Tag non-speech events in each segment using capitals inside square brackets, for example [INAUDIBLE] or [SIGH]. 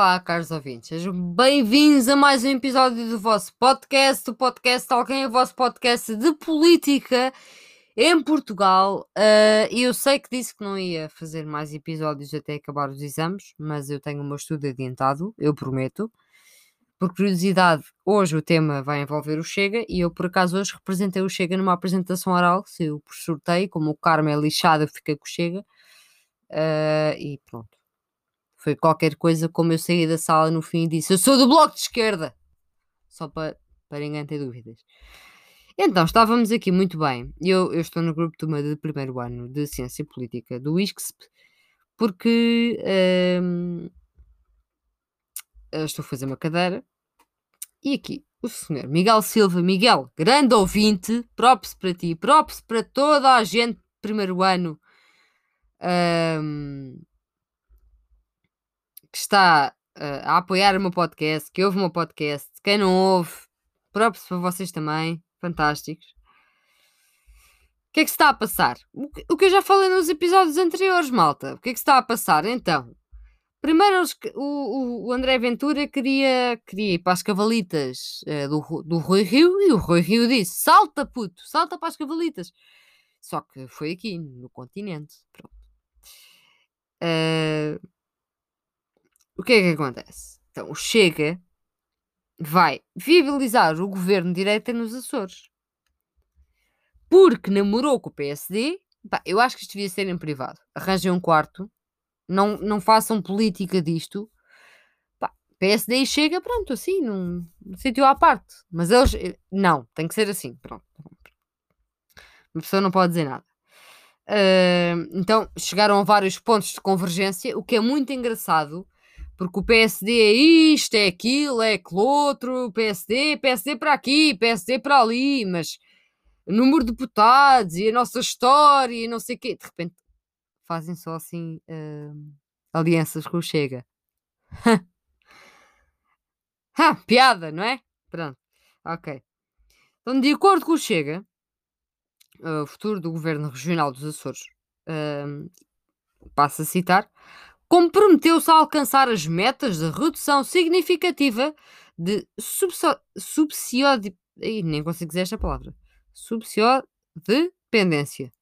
Olá, caros ouvintes, sejam bem-vindos a mais um episódio do vosso podcast, o podcast Alguém, o vosso podcast de política em Portugal. Uh, eu sei que disse que não ia fazer mais episódios até acabar os exames, mas eu tenho o meu estudo adiantado, eu prometo. Por curiosidade, hoje o tema vai envolver o Chega e eu, por acaso, hoje representei o Chega numa apresentação oral. Se eu sorteio, como o Carmo é lixado, eu fiquei com o Chega. Uh, e pronto foi qualquer coisa como eu saí da sala no fim e disse: Eu sou do bloco de esquerda! Só para, para ninguém ter dúvidas. Então, estávamos aqui muito bem. Eu, eu estou no grupo de de primeiro ano de Ciência Política do ISCSP, porque hum, estou a fazer uma cadeira e aqui o senhor Miguel Silva. Miguel, grande ouvinte, props para ti, props para toda a gente primeiro ano. Hum, que está uh, a apoiar o meu podcast, que ouve o meu podcast, quem não ouve, próprios para vocês também, fantásticos. O que é que se está a passar? O que, eu já falei nos episódios anteriores, malta. O que é que se está a passar? Então, primeiro o, o, André Ventura queria, queria ir para as cavalitas uh, do, do Rui Rio e o Rui Rio disse: salta, puto, salta para as cavalitas. Só que foi aqui, no continente. Pronto. Uh, o que é que acontece? Então, o Chega vai viabilizar o governo de direita nos Açores. Porque namorou com o PSD. Pá, eu acho que isto devia ser em privado. Arranjem um quarto. Não, não façam política disto. Pá, PSD chega, pronto, assim, num, num sítio à parte. Mas eles. Eh, não, tem que ser assim. Pronto. Uma pessoa não pode dizer nada. Uh, então, chegaram a vários pontos de convergência, o que é muito engraçado porque o PSD é isto, é aquilo, é aquilo outro, PSD, PSD para aqui, PSD para ali, mas o número de deputados e a nossa história e não sei o quê, de repente fazem só assim uh, alianças com o Chega. ha, [LAUGHS] piada, não é? Pronto, ok. Então, de acordo com o Chega, o futuro do governo regional dos Açores, uh, passo a citar, comprometeu-se a alcançar as metas de redução significativa de subsidiodependência. Nem consigo dizer esta palavra. Subsidiodependência.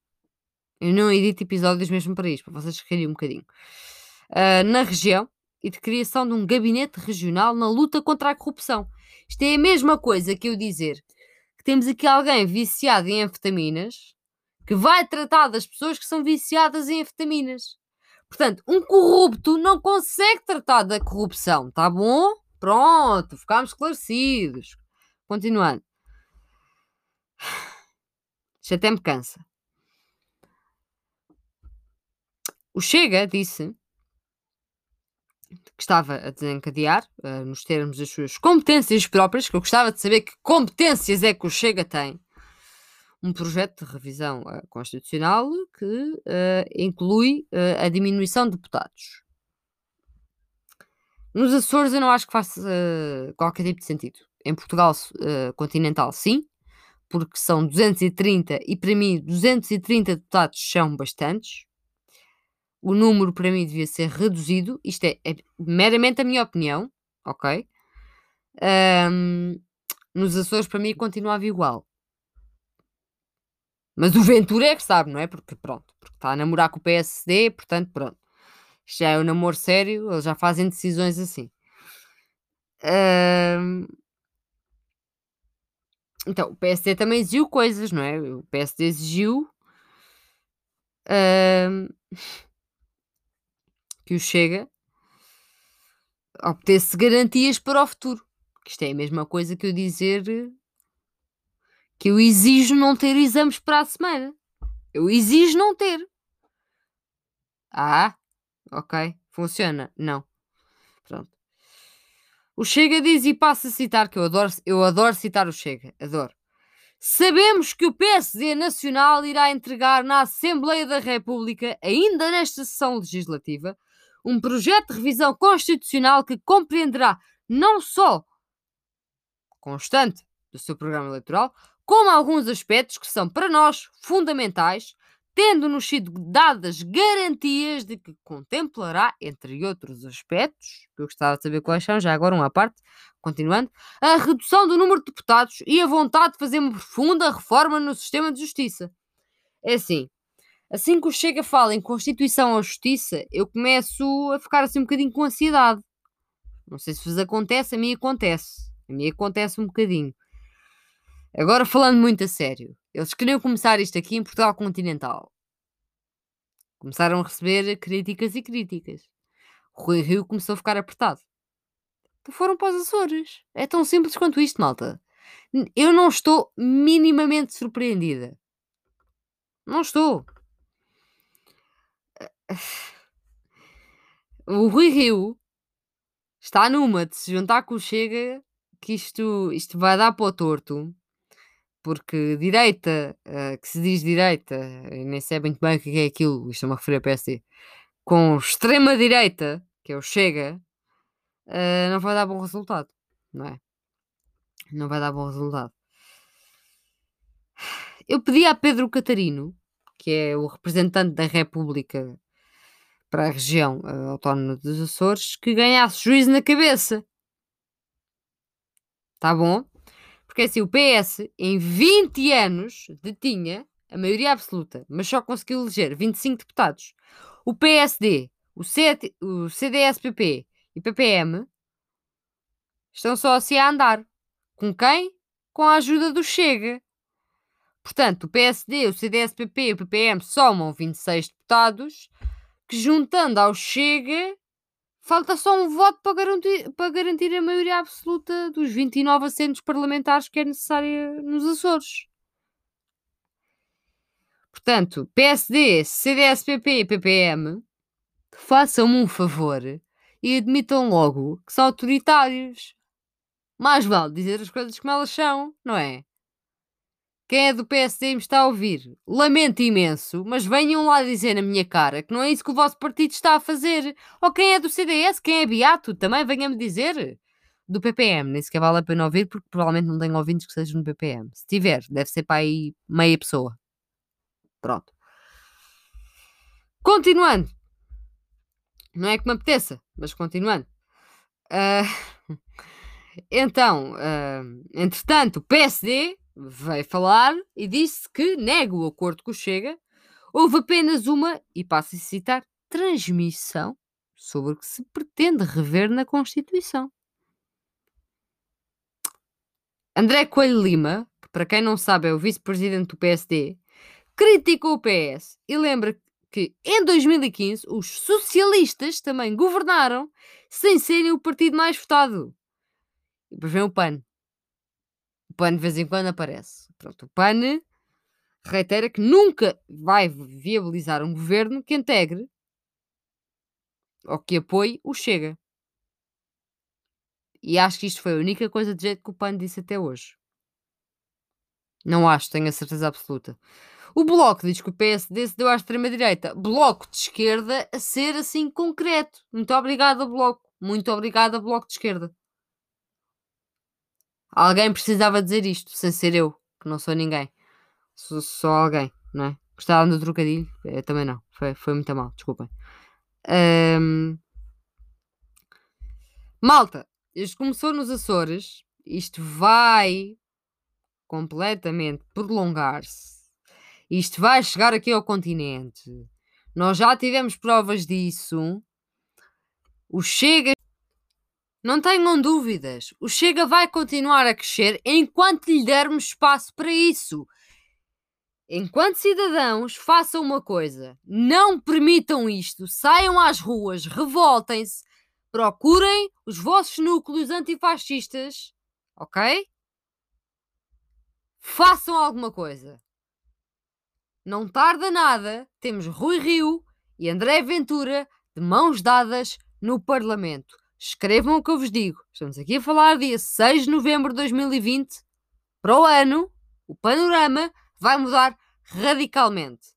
Eu não edito episódios mesmo para isto, para vocês rirem um bocadinho. Uh, na região e de criação de um gabinete regional na luta contra a corrupção. Isto é a mesma coisa que eu dizer que temos aqui alguém viciado em anfetaminas que vai tratar das pessoas que são viciadas em anfetaminas. Portanto, um corrupto não consegue tratar da corrupção, tá bom? Pronto, ficámos esclarecidos. Continuando. Isto até me cansa. O Chega disse que estava a desencadear, uh, nos termos das suas competências próprias, que eu gostava de saber que competências é que o Chega tem, um projeto de revisão uh, constitucional que uh, inclui uh, a diminuição de deputados. Nos Açores eu não acho que faça qualquer tipo de sentido. Em Portugal continental, sim, porque são 230 e para mim 230 deputados são bastantes. O número para mim devia ser reduzido. Isto é, é meramente a minha opinião, ok? Um, nos Açores para mim continuava igual. Mas o Ventura é que sabe, não é? Porque pronto, porque está a namorar com o PSD, portanto, pronto. Isto já é um namoro sério, eles já fazem decisões assim. Então, o PSD também exigiu coisas, não é? O PSD exigiu que o Chega obtesse garantias para o futuro. Isto é a mesma coisa que eu dizer que eu exijo não ter exames para a semana. Eu exijo não ter. Ah, ok. Funciona? Não. Pronto. O Chega diz e passa a citar, que eu adoro, eu adoro citar o Chega, adoro. Sabemos que o PSD Nacional irá entregar na Assembleia da República, ainda nesta sessão legislativa, um projeto de revisão constitucional que compreenderá não só constante do seu programa eleitoral, como alguns aspectos que são para nós fundamentais, tendo-nos sido dadas garantias de que contemplará, entre outros aspectos, que eu gostava de saber quais são, já agora uma parte, continuando, a redução do número de deputados e a vontade de fazer uma profunda reforma no sistema de justiça. É assim, assim que o Chega fala em Constituição ou Justiça, eu começo a ficar assim um bocadinho com ansiedade. Não sei se vos acontece, a mim acontece. A mim acontece um bocadinho. Agora falando muito a sério, eles queriam começar isto aqui em Portugal Continental. Começaram a receber críticas e críticas. O Rui Rio começou a ficar apertado. Então foram para os Açores. É tão simples quanto isto, malta. Eu não estou minimamente surpreendida. Não estou. O Rui Rio está numa de se juntar com o Chega que isto, isto vai dar para o torto porque direita, uh, que se diz direita, nem sei muito bem o que é aquilo, isto é uma referir a PSD, com extrema-direita, que é o Chega, uh, não vai dar bom resultado, não é? Não vai dar bom resultado. Eu pedi a Pedro Catarino, que é o representante da República para a região uh, autónoma dos Açores, que ganhasse juízo na cabeça. Tá bom? Porque assim, o PS em 20 anos detinha a maioria absoluta, mas só conseguiu eleger 25 deputados. O PSD, o, C o CDS-PP e PPM estão só assim a andar. Com quem? Com a ajuda do Chega. Portanto, o PSD, o CDS-PP e o PPM somam 26 deputados, que juntando ao Chega Falta só um voto para garantir, para garantir a maioria absoluta dos 29 assentos parlamentares que é necessária nos Açores. Portanto, PSD, CDS-PP e PPM façam-me um favor e admitam logo que são autoritários. Mais vale dizer as coisas como elas são, não é? Quem é do PSD me está a ouvir. Lamento imenso, mas venham lá dizer na minha cara que não é isso que o vosso partido está a fazer. Ou quem é do CDS, quem é Beato, também venha-me dizer. Do PPM, nem sequer vale a pena ouvir, porque provavelmente não tenho ouvintes que sejam do PPM. Se tiver, deve ser para aí meia pessoa. Pronto. Continuando. Não é que me apeteça, mas continuando. Uh... [LAUGHS] Então, uh... entretanto, o PSD veio falar e disse que nega o acordo com o Chega. Houve apenas uma, e passo a citar, transmissão sobre o que se pretende rever na Constituição. André Coelho Lima, que para quem não sabe é o vice-presidente do PSD, criticou o PS e lembra que em 2015 os socialistas também governaram sem serem o partido mais votado. E depois vem o PAN. PAN de vez em quando aparece. Pronto, o PAN reitera que nunca vai viabilizar um governo que integre ou que apoie o Chega. E acho que isto foi a única coisa de jeito que o PAN disse até hoje. Não acho, tenho a certeza absoluta. O Bloco diz que o PSD se deu à extrema-direita. Bloco de esquerda a ser assim concreto. Muito obrigada, Bloco. Muito obrigada, Bloco de esquerda. Alguém precisava dizer isto, sem ser eu, que não sou ninguém. Sou só alguém, não é? Gostavam do trocadilho? Eu também não. Foi, foi muito mal, desculpem. Um... Malta, isto começou nos Açores. Isto vai completamente prolongar-se. Isto vai chegar aqui ao continente. Nós já tivemos provas disso. O Chega não tenham dúvidas, o Chega vai continuar a crescer enquanto lhe dermos espaço para isso. Enquanto cidadãos, façam uma coisa: não permitam isto, saiam às ruas, revoltem-se, procurem os vossos núcleos antifascistas, ok? Façam alguma coisa. Não tarda nada, temos Rui Rio e André Ventura de mãos dadas no Parlamento. Escrevam o que eu vos digo. Estamos aqui a falar dia 6 de novembro de 2020. Para o ano, o panorama vai mudar radicalmente.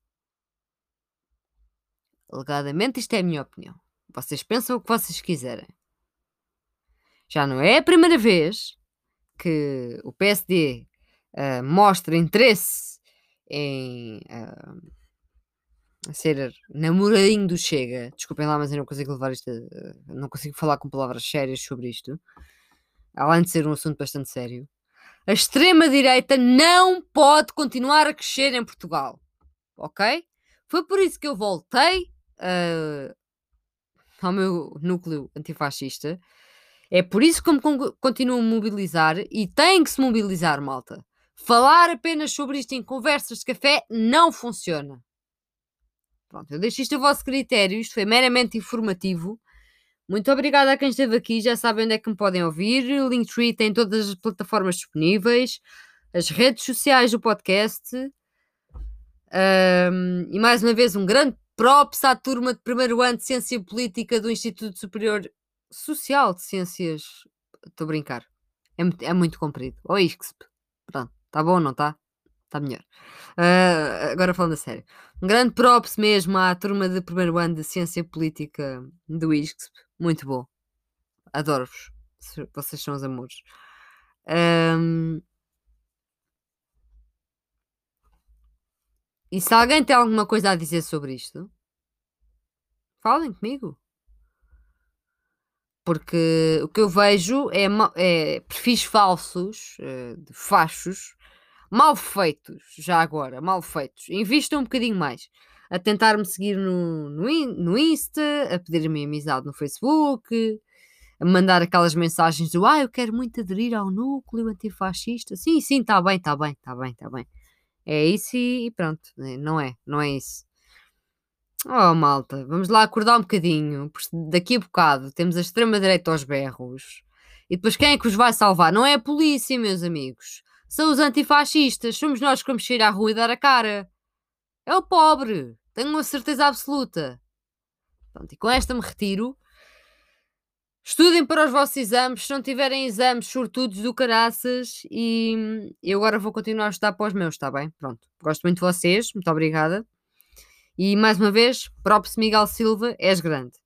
Alegadamente, isto é a minha opinião. Vocês pensam o que vocês quiserem. Já não é a primeira vez que o PSD uh, eh, mostra interesse em uh, ser namoradinho do Chega. Desculpem lá, mas eu não consigo levar isto. A, não consigo falar com palavras sérias sobre isto. Além de ser um assunto bastante sério. A extrema-direita não pode continuar a crescer em Portugal. Ok? Foi por isso que eu voltei uh, ao meu núcleo antifascista. É por isso que me continuo a mobilizar e tem que se mobilizar, malta. Falar apenas sobre isto em conversas de café não funciona. Pronto, eu deixo isto a vosso critério, isto foi meramente informativo. Muito obrigada a quem esteve aqui, já sabem onde é que me podem ouvir. Linktree tem todas as plataformas disponíveis, as redes sociais do podcast. Um, e mais uma vez, um grande props à turma de primeiro ano de Ciência Política do Instituto Superior Social de Ciências. Estou a brincar. É, é muito comprido. Ou ISCSP. Pronto, está bom, não está? Está melhor. Uh, agora falando a sério. Um grande props mesmo à turma de primeiro ano de Ciência Política do ISCSP. Muito bom. Adoro-vos. Vocês são os amores. Um... E se alguém tem alguma coisa a dizer sobre isto, falem comigo. Porque o que eu vejo é, é perfis falsos, uh, de fachos, mal feitos, já agora, mal feitos. Invistam um bocadinho mais. A tentar-me seguir no, no, no Insta, a pedir-me amizade no Facebook, a mandar aquelas mensagens do ah, eu quero muito aderir ao núcleo antifascista. Sim, sim, está bem, está bem, está bem, está bem. É isso e, e pronto, né, não é, não é isso. Oh, malta, vamos lá acordar um bocadinho. Daqui a bocado temos a extrema-direita aos berros. E depois quem é que os vai salvar? Não é a polícia, meus amigos são os antifascistas, somos nós que vamos sair à rua e dar a cara. É o pobre, tenho uma certeza absoluta. Pronto, e com esta me retiro. Estudem para os vossos exames, se não tiverem exames sortudos do caraças e eu agora vou continuar a estudar para os meus, está bem? Pronto, gosto muito de vocês, muito obrigada. E mais uma vez, próprio Miguel Silva, és grande.